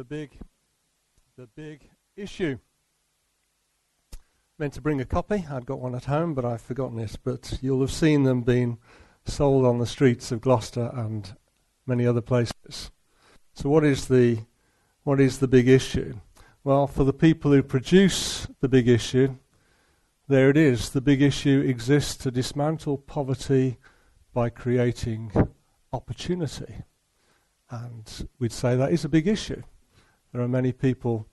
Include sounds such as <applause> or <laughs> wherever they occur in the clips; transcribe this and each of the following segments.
the big, the big issue. Meant to bring a copy. I'd got one at home, but I've forgotten it. But you'll have seen them being sold on the streets of Gloucester and many other places. So, what is the what is the big issue? Well, for the people who produce the big issue, there it is. The big issue exists to dismantle poverty by creating opportunity. And we'd say that is a big issue. There are many people,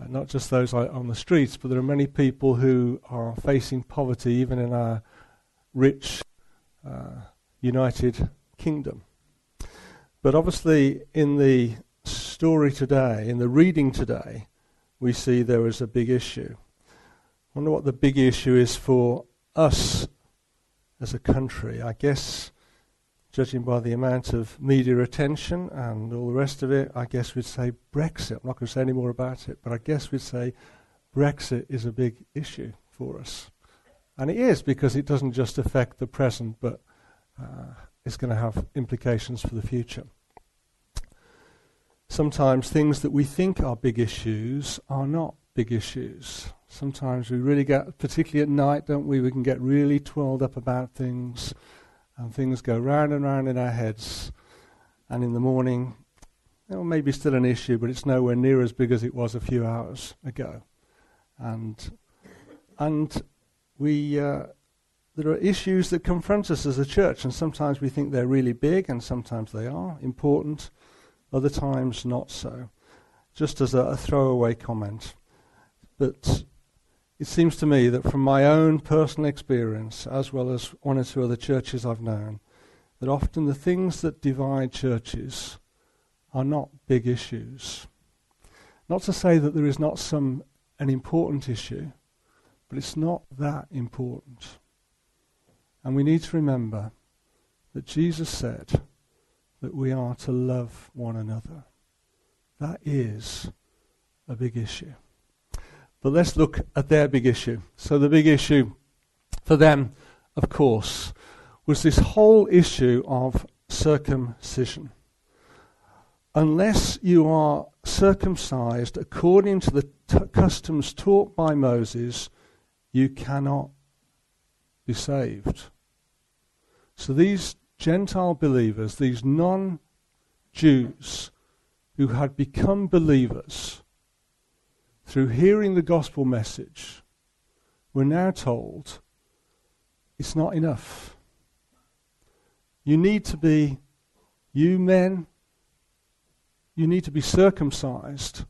uh, not just those on the streets, but there are many people who are facing poverty even in our rich, uh, united kingdom. But obviously, in the story today, in the reading today, we see there is a big issue. I wonder what the big issue is for us as a country. I guess, judging by the amount of media attention and all the rest of it, I guess we'd say Brexit. I'm not going to say any more about it, but I guess we'd say Brexit is a big issue for us. And it is because it doesn't just affect the present, but uh, it's going to have implications for the future sometimes things that we think are big issues are not big issues. Sometimes we really get, particularly at night, don't we? We can get really twirled up about things, and things go round and round in our heads. And in the morning, it may be still an issue, but it's nowhere near as big as it was a few hours ago. And and we uh, there are issues that confront us as a church, and sometimes we think they're really big, and sometimes they are important other times not so. Just as a, a throwaway comment. But it seems to me that from my own personal experience, as well as one or two other churches I've known, that often the things that divide churches are not big issues. Not to say that there is not some an important issue, but it's not that important. And we need to remember that Jesus said, that we are to love one another. That is a big issue. But let's look at their big issue. So, the big issue for them, of course, was this whole issue of circumcision. Unless you are circumcised according to the t- customs taught by Moses, you cannot be saved. So these Gentile believers, these non Jews who had become believers through hearing the gospel message, we're now told it's not enough. You need to be, you men, you need to be circumcised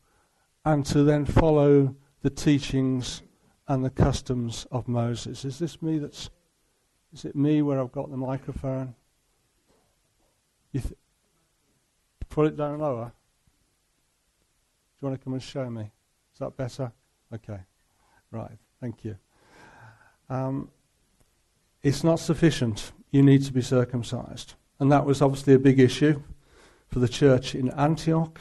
and to then follow the teachings and the customs of Moses. Is this me that's, is it me where I've got the microphone? You th- pull it down lower. Do you want to come and show me? Is that better? Okay. Right. Thank you. Um, it's not sufficient. You need to be circumcised. And that was obviously a big issue for the church in Antioch,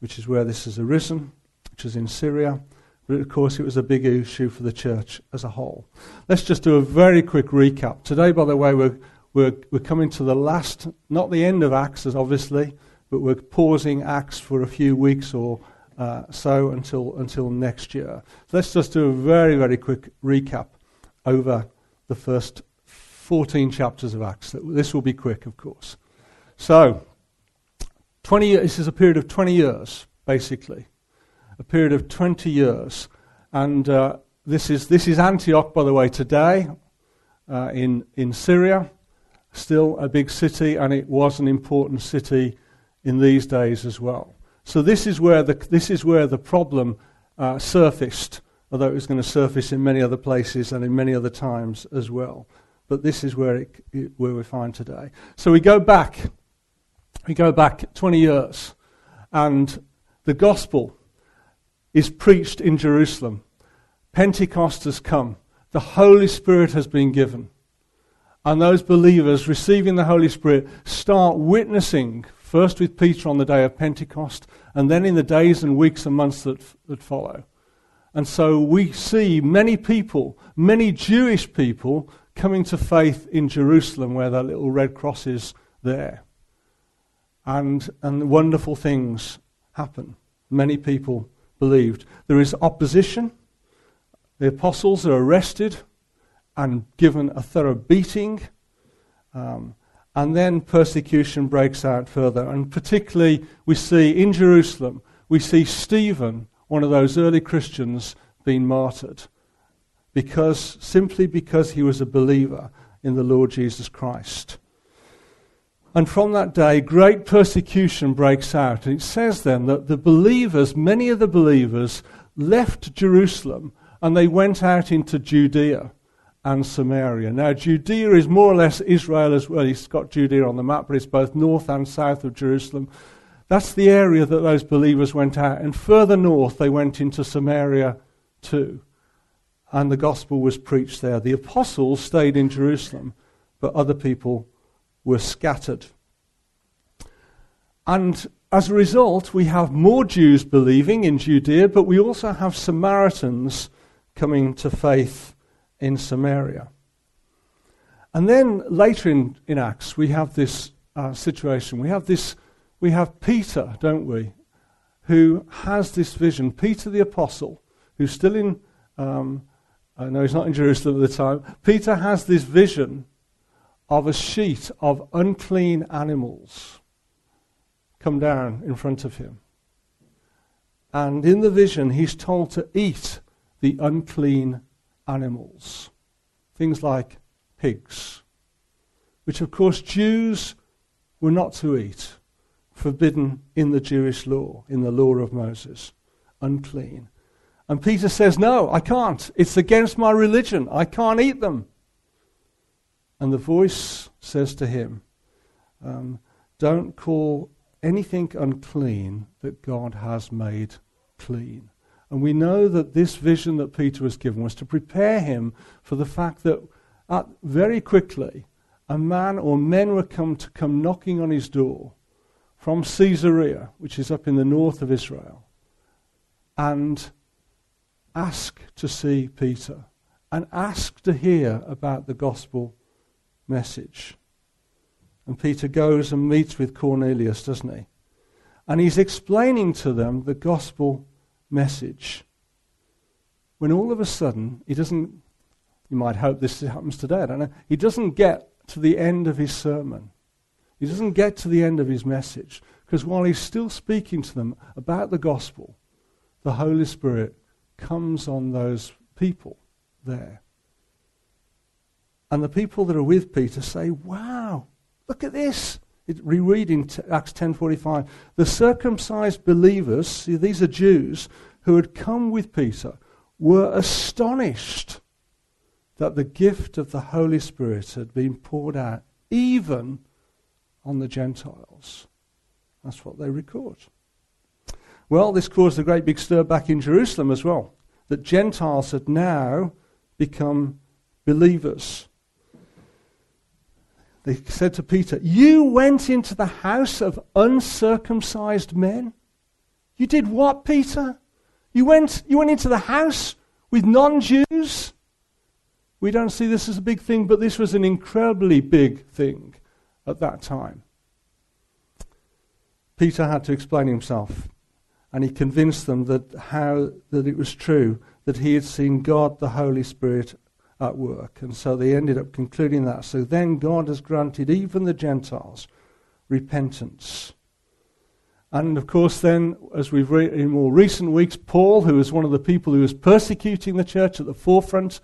which is where this has arisen, which is in Syria. But of course, it was a big issue for the church as a whole. Let's just do a very quick recap. Today, by the way, we're we're, we're coming to the last, not the end of Acts, obviously, but we're pausing Acts for a few weeks or uh, so until, until next year. Let's just do a very, very quick recap over the first 14 chapters of Acts. This will be quick, of course. So, 20 this is a period of 20 years, basically. A period of 20 years. And uh, this, is, this is Antioch, by the way, today uh, in, in Syria still a big city, and it was an important city in these days as well. So this is where the, this is where the problem uh, surfaced, although it was going to surface in many other places and in many other times as well. But this is where, it, it, where we find today. So we go back, we go back 20 years, and the gospel is preached in Jerusalem. Pentecost has come. The Holy Spirit has been given and those believers receiving the Holy Spirit start witnessing, first with Peter on the day of Pentecost, and then in the days and weeks and months that, that follow. And so we see many people, many Jewish people, coming to faith in Jerusalem where that little red cross is there. And, and wonderful things happen. many people believed. There is opposition. The apostles are arrested and given a thorough beating. Um, and then persecution breaks out further. And particularly, we see in Jerusalem, we see Stephen, one of those early Christians, being martyred. Because, simply because he was a believer in the Lord Jesus Christ. And from that day, great persecution breaks out. And it says then that the believers, many of the believers, left Jerusalem and they went out into Judea and Samaria. Now, Judea is more or less Israel as well. He's got Judea on the map, but it's both north and south of Jerusalem. That's the area that those believers went out. And further north, they went into Samaria too. And the gospel was preached there. The apostles stayed in Jerusalem, but other people were scattered. And as a result, we have more Jews believing in Judea, but we also have Samaritans coming to faith in Samaria. And then later in, in Acts, we have this uh, situation. We have this, we have Peter, don't we, who has this vision. Peter the apostle, who's still in, um, I know he's not in Jerusalem at the time. Peter has this vision of a sheet of unclean animals come down in front of him. And in the vision, he's told to eat the unclean animals. Things like pigs, which of course Jews were not to eat, forbidden in the Jewish law, in the law of Moses, unclean. And Peter says, No, I can't. It's against my religion. I can't eat them. And the voice says to him, um, Don't call anything unclean that God has made clean. And we know that this vision that Peter was given was to prepare him for the fact that uh, very quickly a man or men were come to come knocking on his door from Caesarea, which is up in the north of Israel, and ask to see Peter and ask to hear about the gospel message. And Peter goes and meets with Cornelius, doesn't he? And he's explaining to them the gospel message. When all of a sudden, he doesn't, you might hope this happens today, I don't know, he doesn't get to the end of his sermon. He doesn't get to the end of his message. Because while he's still speaking to them about the gospel, the Holy Spirit comes on those people there. And the people that are with Peter say, Wow, look at this. It, rereading t- Acts 10.45, the circumcised believers, see, these are Jews, who had come with Peter, were astonished that the gift of the Holy Spirit had been poured out even on the Gentiles. That's what they record. Well, this caused a great big stir back in Jerusalem as well, that Gentiles had now become believers they said to Peter, You went into the house of uncircumcised men? You did what, Peter? You went, you went into the house with non Jews? We don't see this as a big thing, but this was an incredibly big thing at that time. Peter had to explain himself, and he convinced them that how that it was true that he had seen God the Holy Spirit at work. And so they ended up concluding that. So then God has granted even the Gentiles repentance. And of course, then, as we've read in more recent weeks, Paul, who was one of the people who was persecuting the church at the forefront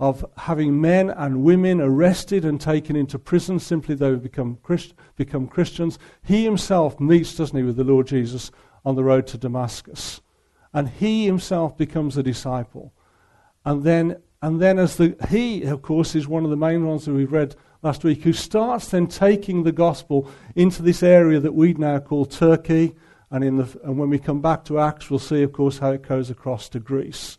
of having men and women arrested and taken into prison simply they become, Christ- become Christians, he himself meets, doesn't he, with the Lord Jesus on the road to Damascus. And he himself becomes a disciple. And then and then, as the, he, of course, is one of the main ones that we've read last week, who starts then taking the gospel into this area that we'd now call Turkey. And, in the, and when we come back to Acts, we'll see, of course, how it goes across to Greece.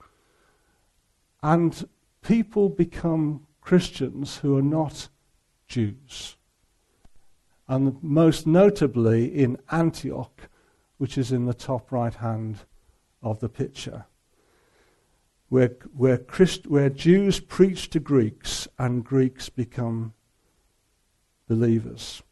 And people become Christians who are not Jews. And most notably in Antioch, which is in the top right hand of the picture where, where, Christ, where Jews preach to Greeks and Greeks become believers.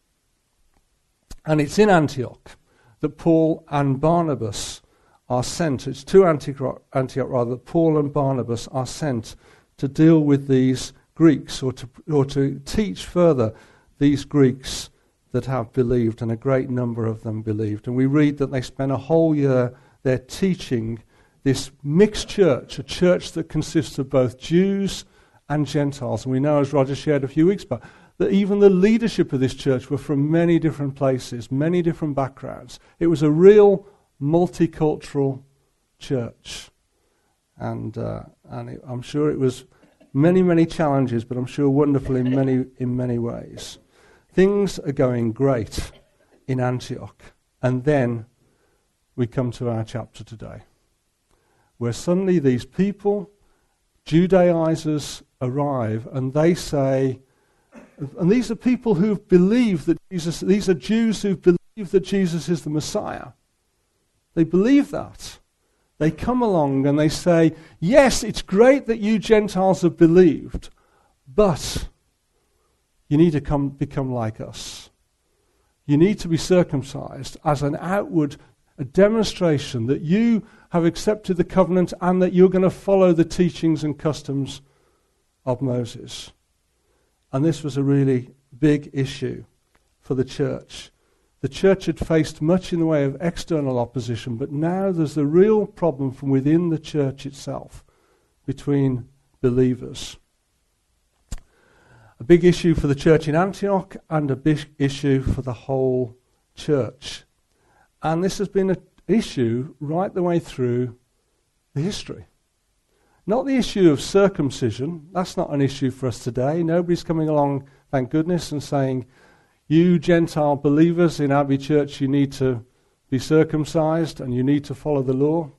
And it's in Antioch that Paul and Barnabas are sent, it's to Antioch, rather, Paul and Barnabas are sent to deal with these Greeks or to, or to teach further these Greeks that have believed, and a great number of them believed. And we read that they spent a whole year there teaching this mixed church, a church that consists of both Jews and Gentiles. And we know, as Roger shared a few weeks back, that even the leadership of this church were from many different places, many different backgrounds. It was a real multicultural church. And, uh, and it, I'm sure it was many, many challenges, but I'm sure wonderful in many, in many ways. Things are going great in Antioch. And then we come to our chapter today, where suddenly these people, Judaizers, arrive and they say, and these are people who believe that Jesus, these are Jews who believe that Jesus is the Messiah. They believe that. They come along and they say, Yes, it's great that you Gentiles have believed, but you need to come, become like us. You need to be circumcised as an outward a demonstration that you have accepted the covenant and that you're going to follow the teachings and customs of Moses. And this was a really big issue for the church. The church had faced much in the way of external opposition, but now there's a real problem from within the church itself between believers. A big issue for the church in Antioch and a big issue for the whole church. And this has been an issue right the way through the history. Not the issue of circumcision. That's not an issue for us today. Nobody's coming along, thank goodness, and saying, you Gentile believers in Abbey Church, you need to be circumcised and you need to follow the law.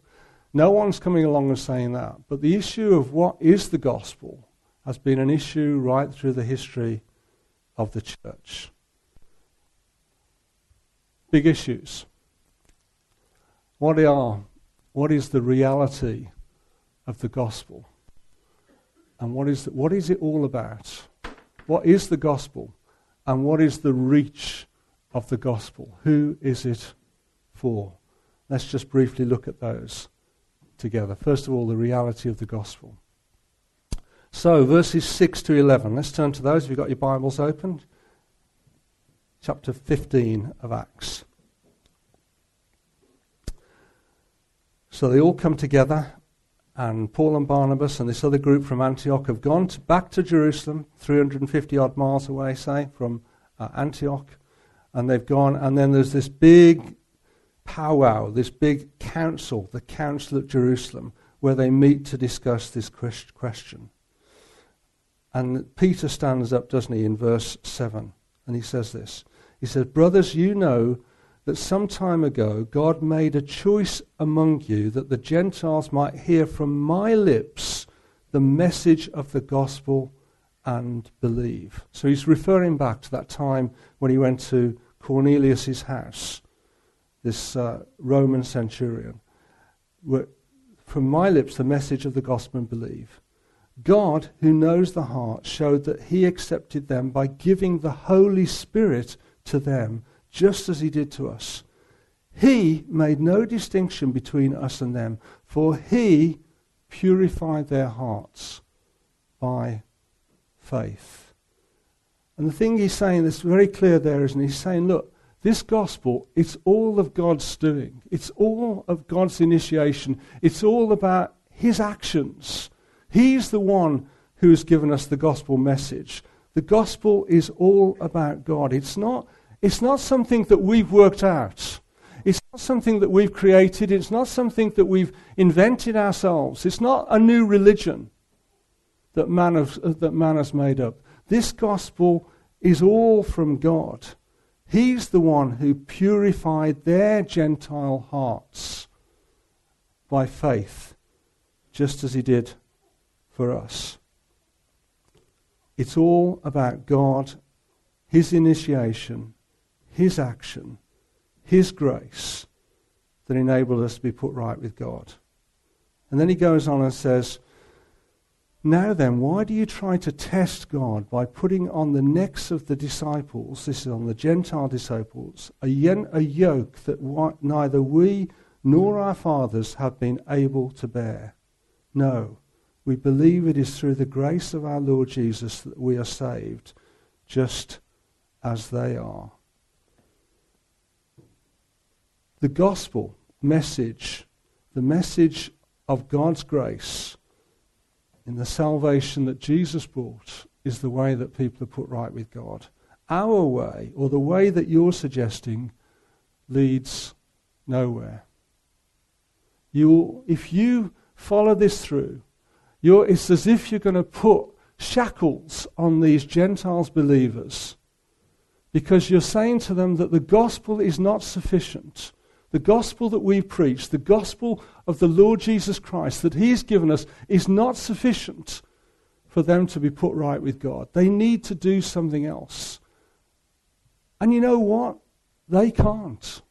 No one's coming along and saying that. But the issue of what is the gospel has been an issue right through the history of the church. Big issues. What are what is the reality of the gospel? And what is, the, what is it all about? What is the gospel? And what is the reach of the gospel? Who is it for? Let's just briefly look at those together. First of all, the reality of the gospel. So, verses 6 to 11. Let's turn to those. Have you've got your Bibles open? Chapter 15 of Acts. So they all come together and Paul and Barnabas and this other group from Antioch have gone to, back to Jerusalem, 350 odd miles away, say, from uh, Antioch. And they've gone, and then there's this big powwow, this big council, the Council at Jerusalem, where they meet to discuss this question. And Peter stands up, doesn't he, in verse 7, and he says this. He says, Brothers, you know that some time ago God made a choice among you that the Gentiles might hear from my lips the message of the gospel and believe. So he's referring back to that time when he went to Cornelius' house, this uh, Roman centurion. From my lips, the message of the gospel and believe. God, who knows the heart, showed that he accepted them by giving the Holy Spirit to them just as he did to us. He made no distinction between us and them, for he purified their hearts by faith. And the thing he's saying that's very clear there is, and he's saying, look, this gospel, it's all of God's doing. It's all of God's initiation. It's all about his actions. He's the one who has given us the gospel message. The gospel is all about God. It's not it's not something that we've worked out. It's not something that we've created. It's not something that we've invented ourselves. It's not a new religion that man, has, uh, that man has made up. This gospel is all from God. He's the one who purified their Gentile hearts by faith, just as he did for us. It's all about God, his initiation, his action, His grace that enabled us to be put right with God. And then he goes on and says, Now then, why do you try to test God by putting on the necks of the disciples, this is on the Gentile disciples, a, yoke that neither we nor our fathers have been able to bear. No, we believe it is through the grace of our Lord Jesus that we are saved, just as they are. The gospel message, the message of God's grace in the salvation that Jesus brought, is the way that people are put right with God. Our way, or the way that you're suggesting, leads nowhere. You, if you follow this through, it's as if you're going to put shackles on these Gentiles believers because you're saying to them that the gospel is not sufficient. The gospel that we preach, the gospel of the Lord Jesus Christ that He's given us, is not sufficient for them to be put right with God. They need to do something else. And you know what? They can't.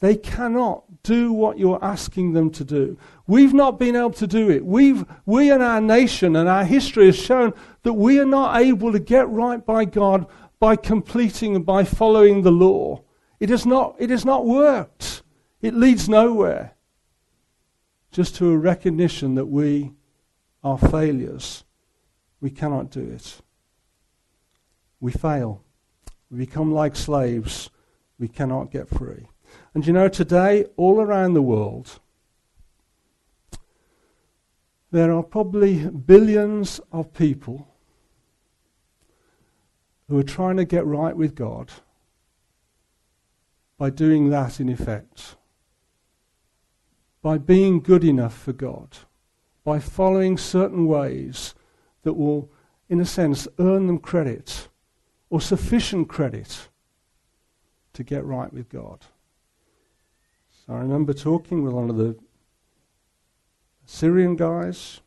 They cannot do what you're asking them to do. We've not been able to do it. We've, we and our nation and our history has shown that we are not able to get right by God by completing and by following the law. It has not, it has not worked. It leads nowhere. Just to a recognition that we are failures. We cannot do it. We fail. We become like slaves. We cannot get free. And you know, today, all around the world, there are probably billions of people who are trying to get right with God by doing that in effect. By being good enough for God. By following certain ways that will, in a sense, earn them credit or sufficient credit to get right with God. So I remember talking with one of the Syrian guys,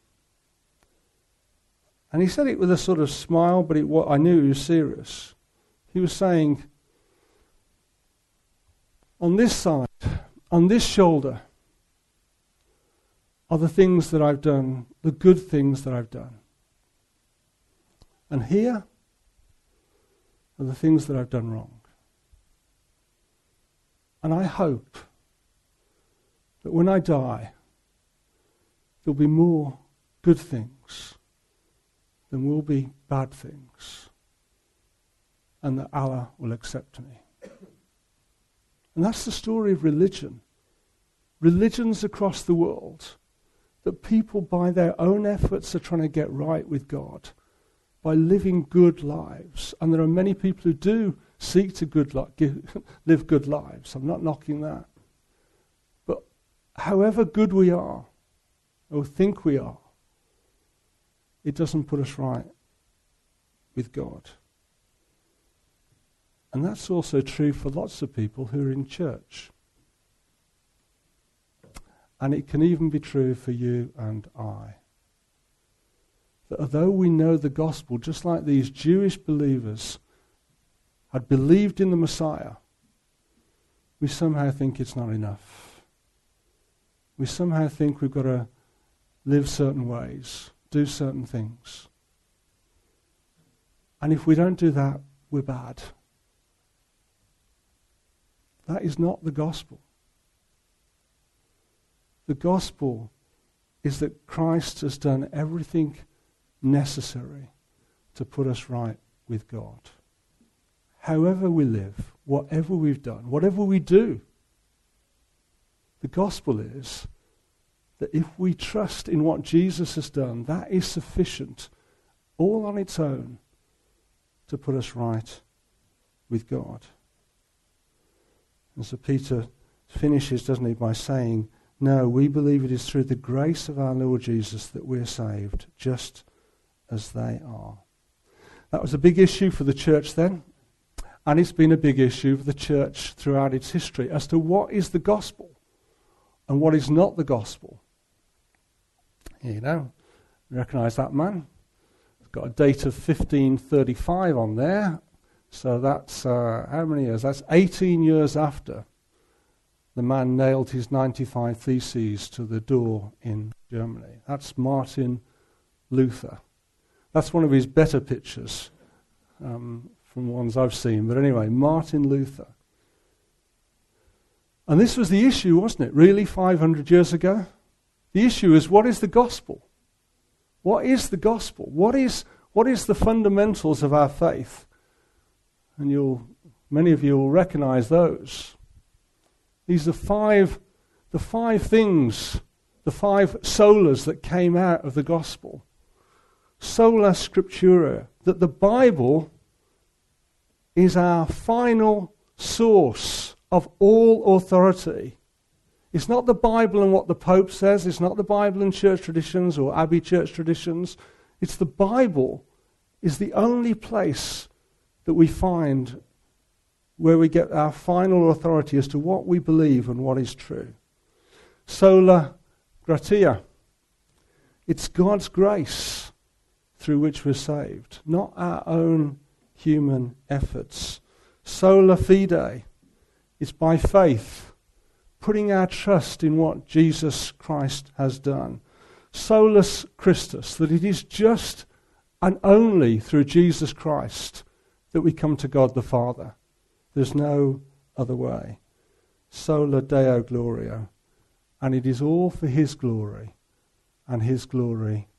and he said it with a sort of smile, but it, I knew he was serious. He was saying, on this side, on this shoulder, are the things that I've done, the good things that I've done. And here are the things that I've done wrong. And I hope that when I die, there'll be more good things than will be bad things, and that Allah will accept me. And that's the story of religion. Religions across the world that people, by their own efforts, are trying to get right with God by living good lives. And there are many people who do seek to good li- <laughs> live good lives. I'm not knocking that But however good we are or think we are, it doesn't put us right with God. And that's also true for lots of people who are in church. And it can even be true for you and I. That although we know the gospel, just like these Jewish believers had believed in the Messiah, we somehow think it's not enough we somehow think we've got to live certain ways, do certain things. And if we don't do that, we're bad. That is not the gospel. The gospel is that Christ has done everything necessary to put us right with God. However we live, whatever we've done, whatever we do, the gospel is that if we trust in what Jesus has done, that is sufficient, all on its own, to put us right with God. And so Peter finishes, doesn't he, by saying, No, we believe it is through the grace of our Lord Jesus that we're saved, just as they are. That was a big issue for the church then, and it's been a big issue for the church throughout its history as to what is the gospel and what is not the gospel. Here you know, recognize that man? It's got a date of 1535 on there. So that's uh, how many years? That's 18 years after the man nailed his 95 Theses to the door in Germany. That's Martin Luther. That's one of his better pictures um, from ones I've seen. But anyway, Martin Luther. And this was the issue, wasn't it, really, 500 years ago? The issue is what is the gospel? What is the gospel? What is, what is the fundamentals of our faith? And you'll, many of you will recognize those. These are five, the five things, the five solas that came out of the gospel. Sola Scriptura, that the Bible is our final source of all authority. It's not the Bible and what the Pope says, it's not the Bible and church traditions or Abbey church traditions. It's the Bible is the only place that we find where we get our final authority as to what we believe and what is true. Sola gratia. It's God's grace through which we're saved, not our own human efforts. Sola fide. It's by faith, putting our trust in what Jesus Christ has done. Solus Christus, that it is just and only through Jesus Christ that we come to God the Father. There's no other way. Sola Deo Gloria. And it is all for His glory and His glory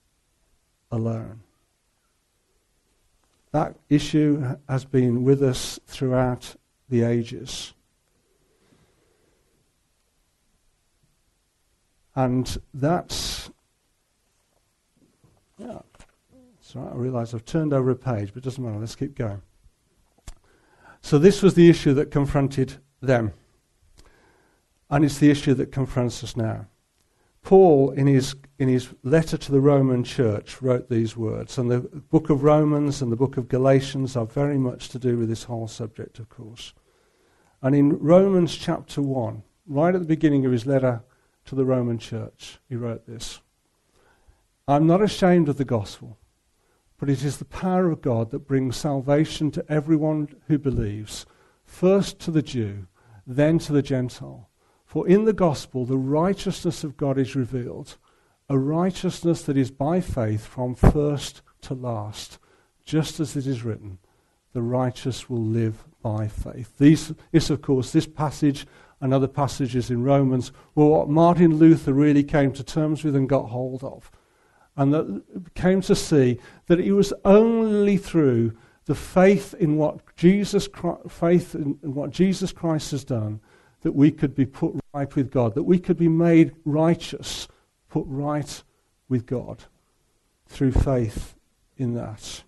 alone. That issue has been with us throughout the ages. And that's. Yeah. Sorry, I realise I've turned over a page, but it doesn't matter. Let's keep going. So, this was the issue that confronted them. And it's the issue that confronts us now. Paul, in his, in his letter to the Roman church, wrote these words. And the book of Romans and the book of Galatians are very much to do with this whole subject, of course. And in Romans chapter 1, right at the beginning of his letter to the Roman church, he wrote this I'm not ashamed of the gospel but it is the power of God that brings salvation to everyone who believes, first to the Jew, then to the Gentile. For in the gospel, the righteousness of God is revealed, a righteousness that is by faith from first to last, just as it is written, the righteous will live by faith. These, this, of course, this passage and other passages in Romans were what Martin Luther really came to terms with and got hold of and that came to see that it was only through the faith in what Jesus faith in, in what Jesus Christ has done that we could be put right with God, that we could be made righteous, put right with God through faith in that.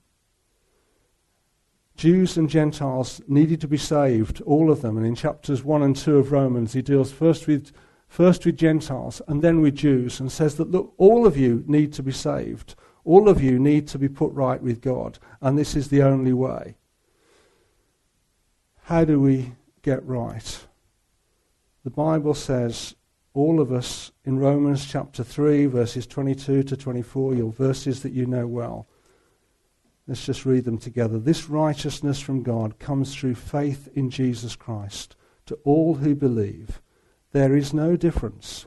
Jews and Gentiles needed to be saved, all of them. And in chapters 1 and 2 of Romans, he deals first with first with Gentiles and then with Jews, and says that, look, all of you need to be saved. All of you need to be put right with God, and this is the only way. How do we get right? The Bible says, all of us, in Romans chapter 3, verses 22 to 24, your verses that you know well. Let's just read them together. This righteousness from God comes through faith in Jesus Christ to all who believe there is no difference,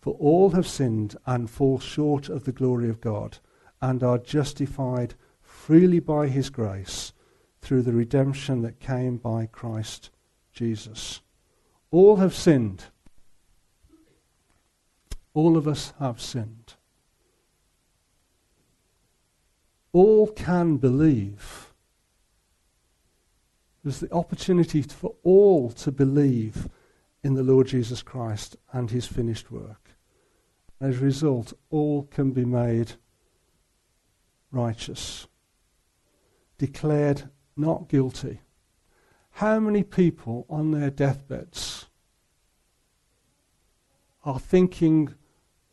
for all have sinned and fall short of the glory of God, and are justified freely by his grace through the redemption that came by Christ Jesus. All have sinned. All of us have sinned. All can believe. There's the opportunity for all to believe in the Lord Jesus Christ and his finished work. As a result, all can be made righteous, declared not guilty. How many people on their deathbeds are thinking,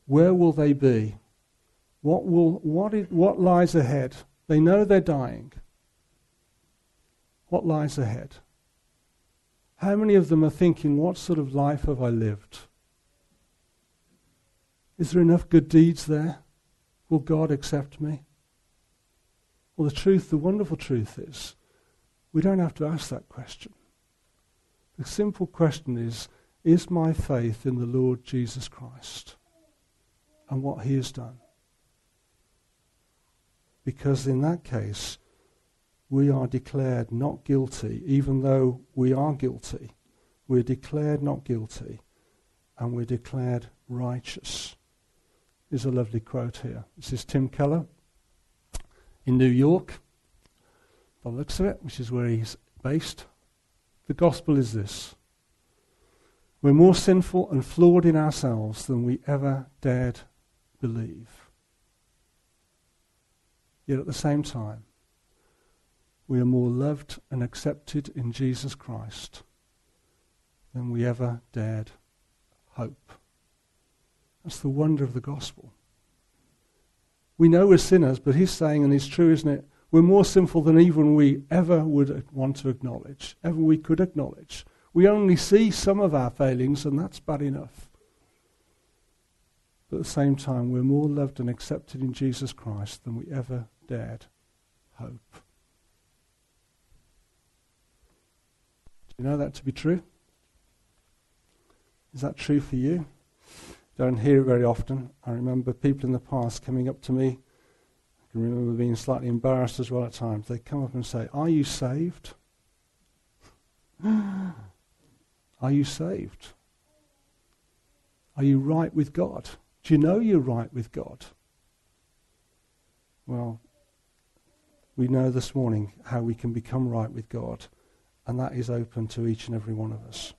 where will they be? What, will, what, is, what lies ahead? They know they're dying. What lies ahead? How many of them are thinking, what sort of life have I lived? Is there enough good deeds there? Will God accept me? Well, the truth, the wonderful truth is, we don't have to ask that question. The simple question is, is my faith in the Lord Jesus Christ and what he has done? Because in that case, we are declared not guilty, even though we are guilty, we're declared not guilty, and we're declared righteous. There's a lovely quote here. This is Tim Keller in New York, by the looks of it, which is where he's based. The gospel is this we're more sinful and flawed in ourselves than we ever dared believe. Yet at the same time, we are more loved and accepted in Jesus Christ than we ever dared hope. That's the wonder of the gospel. We know we're sinners, but he's saying, and it's true, isn't it? We're more sinful than even we ever would want to acknowledge, ever we could acknowledge. We only see some of our failings, and that's bad enough. But at the same time, we're more loved and accepted in Jesus Christ than we ever dared hope. You know that to be true? Is that true for you? Don't hear it very often. I remember people in the past coming up to me. I can remember being slightly embarrassed as well at times. They come up and say, Are you saved? <gasps> Are you saved? Are you right with God? Do you know you're right with God? Well, we know this morning how we can become right with God, and that is open to each and every one of us.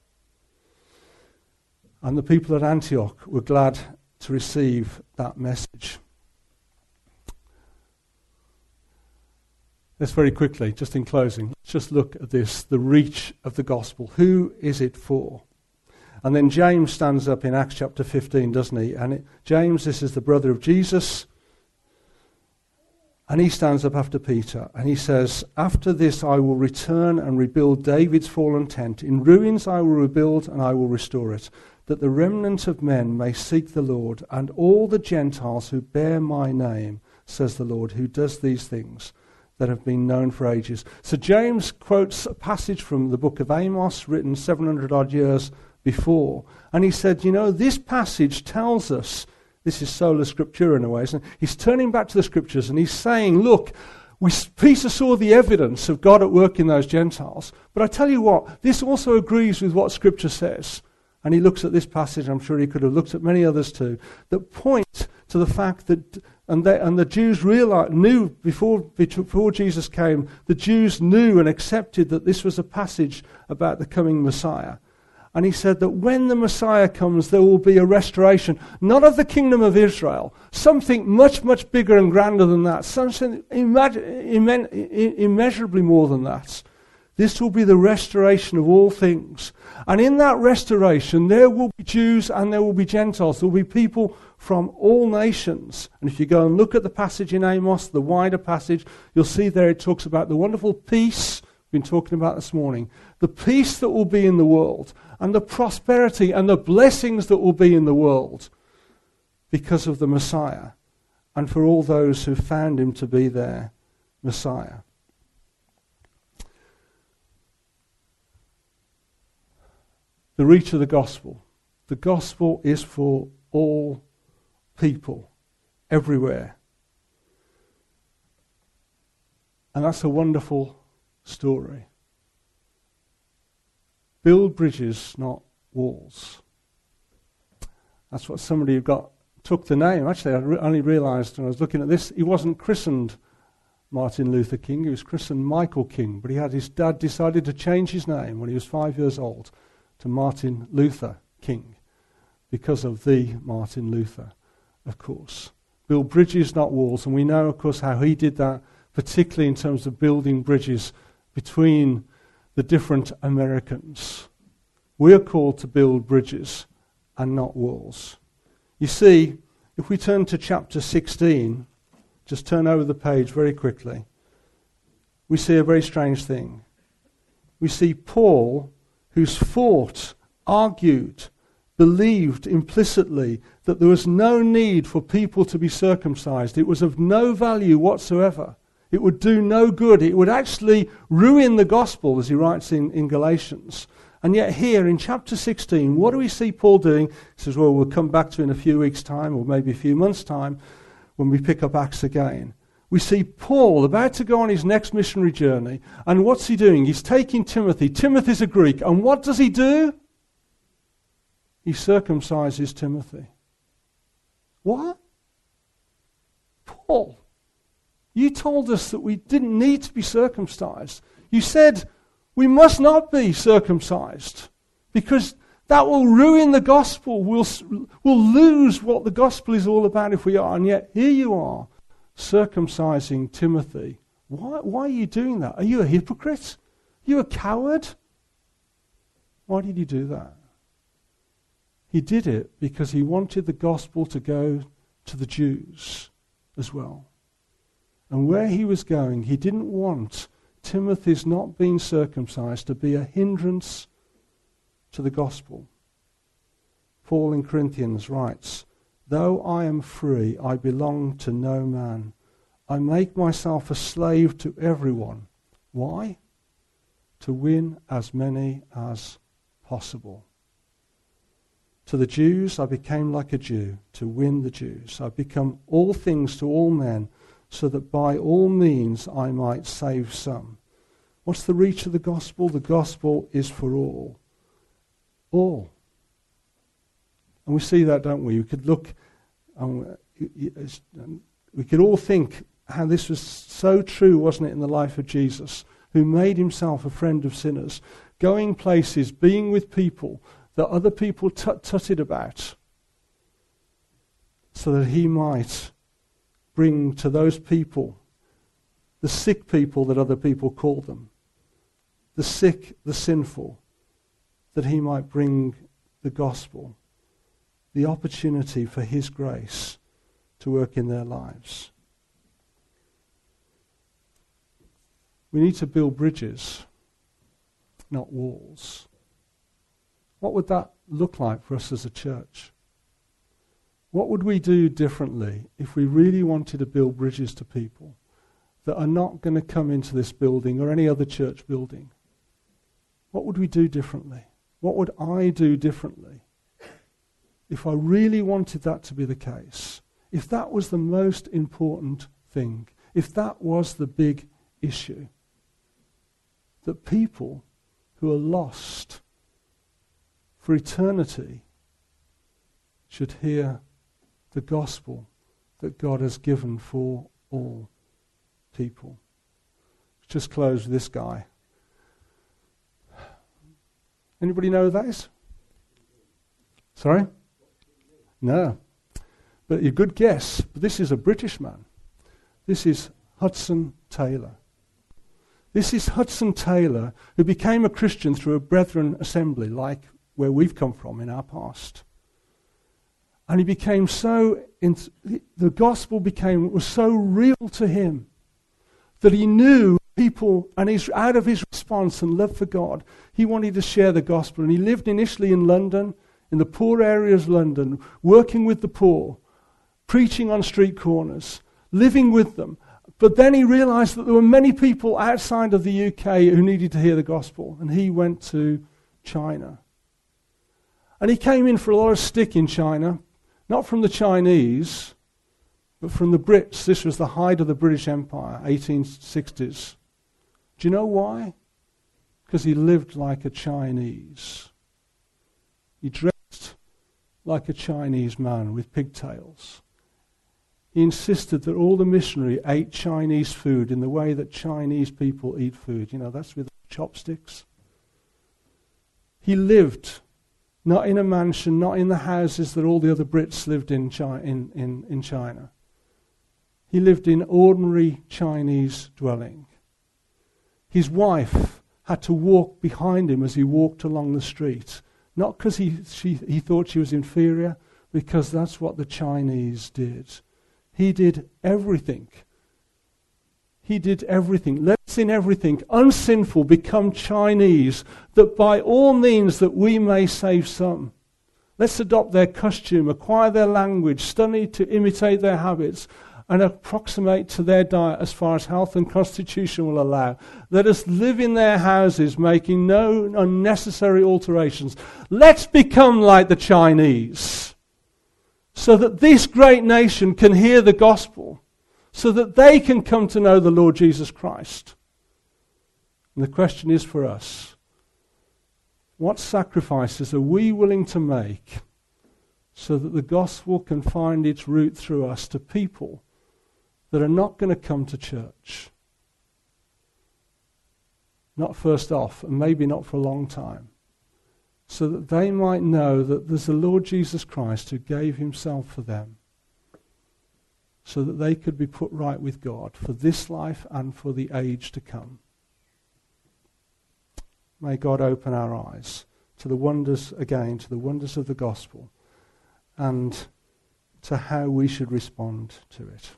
And the people at Antioch were glad to receive that message. Let's very quickly, just in closing, let's just look at this the reach of the gospel. Who is it for? And then James stands up in Acts chapter 15, doesn't he? And it, James, this is the brother of Jesus. And he stands up after Peter and he says, After this I will return and rebuild David's fallen tent. In ruins I will rebuild and I will restore it, that the remnant of men may seek the Lord, and all the Gentiles who bear my name, says the Lord, who does these things that have been known for ages. So James quotes a passage from the book of Amos, written 700 odd years before. And he said, You know, this passage tells us this is sola scriptura in a way. He's turning back to the scriptures and he's saying, look, we, Peter saw the evidence of God at work in those Gentiles. But I tell you what, this also agrees with what scripture says. And he looks at this passage, I'm sure he could have looked at many others too, that point to the fact that, and, they, and the Jews realized, knew before, before Jesus came, the Jews knew and accepted that this was a passage about the coming Messiah. And he said that when the Messiah comes, there will be a restoration, not of the kingdom of Israel, something much, much bigger and grander than that, something immeasurably more than that. This will be the restoration of all things. And in that restoration, there will be Jews and there will be Gentiles. There will be people from all nations. And if you go and look at the passage in Amos, the wider passage, you'll see there it talks about the wonderful peace we've been talking about this morning, the peace that will be in the world and the prosperity and the blessings that will be in the world because of the Messiah and for all those who found him to be their Messiah. The reach of the gospel. The gospel is for all people, everywhere. And that's a wonderful story. Build bridges, not walls. That's what somebody who got took the name. Actually, I re- only realized when I was looking at this, he wasn't christened Martin Luther King. He was christened Michael King, but he had his dad decided to change his name when he was five years old to Martin Luther King because of the Martin Luther, of course. Build bridges, not walls. And we know, of course, how he did that, particularly in terms of building bridges between the different Americans. We are called to build bridges and not walls. You see, if we turn to chapter 16, just turn over the page very quickly, we see a very strange thing. We see Paul, who's fought, argued, believed implicitly that there was no need for people to be circumcised. It was of no value whatsoever. It would do no good. It would actually ruin the gospel, as he writes in, in Galatians. And yet, here in chapter 16, what do we see Paul doing? He says, Well, we'll come back to in a few weeks' time, or maybe a few months' time, when we pick up Acts again. we see Paul about to go on his next missionary journey. And what's he doing? He's taking Timothy. Timothy's a Greek. And what does he do? He circumcises Timothy. What? Paul, you told us that we didn't need to be circumcised. You said we must not be circumcised because that will ruin the gospel. We'll, we'll lose what the gospel is all about if we are. And yet, here you are, circumcising Timothy. Why, why are you doing that? Are you a hypocrite? Are you a coward? Why did you do that? He did it because he wanted the gospel to go to the Jews as well. And where he was going, he didn't want Timothy's not being circumcised to be a hindrance to the gospel. Paul in Corinthians writes, Though I am free, I belong to no man. I make myself a slave to everyone. Why? To win as many as possible. To the Jews, I became like a Jew to win the Jews. I've become all things to all men so that by all means I might save some. What's the reach of the gospel? The gospel is for all all. And we see that, don't we? We could look, um, we could all think how this was so true, wasn't it, in the life of Jesus, who made himself a friend of sinners, going places, being with people that other people tut tutted about, so that he might bring to those people the sick people that other people call them, the sick, the sinful, that he might bring the gospel, the opportunity for his grace to work in their lives. We need to build bridges, not walls. What would that look like for us as a church? What would we do differently if we really wanted to build bridges to people that are not going to come into this building or any other church building? What would we do differently? What would I do differently if I really wanted that to be the case? If that was the most important thing, if that was the big issue, that people who are lost for eternity should hear the gospel that God has given for all people. Just close this guy. Anybody know who that is? Sorry? No. But a good guess. But this is a British man. This is Hudson Taylor. This is Hudson Taylor, who became a Christian through a Brethren assembly, like where we've come from in our past. And he became so, the gospel became, was so real to him that he knew people, and he's out of his response and love for God, he wanted to share the gospel. And he lived initially in London, in the poor areas of London, working with the poor, preaching on street corners, living with them. But then he realized that there were many people outside of the UK who needed to hear the gospel, and he went to China. And he came in for a lot of stick in China, not from the Chinese, but from the Brits. This was the height of the British Empire, 1860s. Do you know why? Because he lived like a Chinese. He dressed like a Chinese man with pigtails. He insisted that all the missionary ate Chinese food in the way that Chinese people eat food. You know, that's with chopsticks. He lived not in a mansion, not in the houses that all the other Brits lived in, China, in, in, in China. He lived in ordinary Chinese dwelling. His wife had to walk behind him as he walked along the street. Not because he, he thought she was inferior, because that's what the Chinese did. He did everything. He did everything. Let's in everything, unsinful, become Chinese, that by all means that we may save some. Let's adopt their costume, acquire their language, study to imitate their habits, and approximate to their diet as far as health and constitution will allow. Let us live in their houses, making no unnecessary alterations. Let's become like the Chinese, so that this great nation can hear the gospel, so that they can come to know the Lord Jesus Christ. And the question is for us what sacrifices are we willing to make so that the gospel can find its route through us to people that are not going to come to church? Not first off, and maybe not for a long time so that they might know that there's the Lord Jesus Christ who gave himself for them, so that they could be put right with God for this life and for the age to come. May God open our eyes to the wonders, again, to the wonders of the gospel and to how we should respond to it.